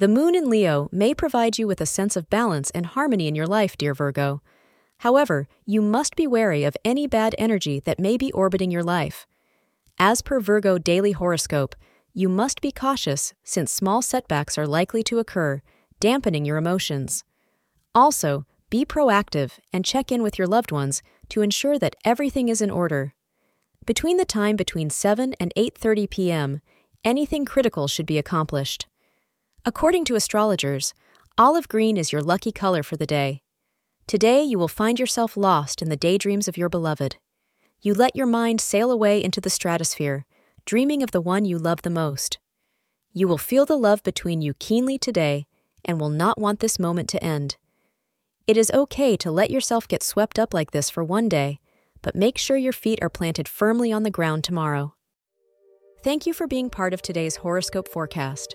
The moon in Leo may provide you with a sense of balance and harmony in your life, dear Virgo. However, you must be wary of any bad energy that may be orbiting your life. As per Virgo daily horoscope, you must be cautious since small setbacks are likely to occur, dampening your emotions. Also, be proactive and check in with your loved ones to ensure that everything is in order. Between the time between 7 and 8:30 p.m., anything critical should be accomplished. According to astrologers, olive green is your lucky color for the day. Today you will find yourself lost in the daydreams of your beloved. You let your mind sail away into the stratosphere, dreaming of the one you love the most. You will feel the love between you keenly today and will not want this moment to end. It is okay to let yourself get swept up like this for one day, but make sure your feet are planted firmly on the ground tomorrow. Thank you for being part of today's horoscope forecast.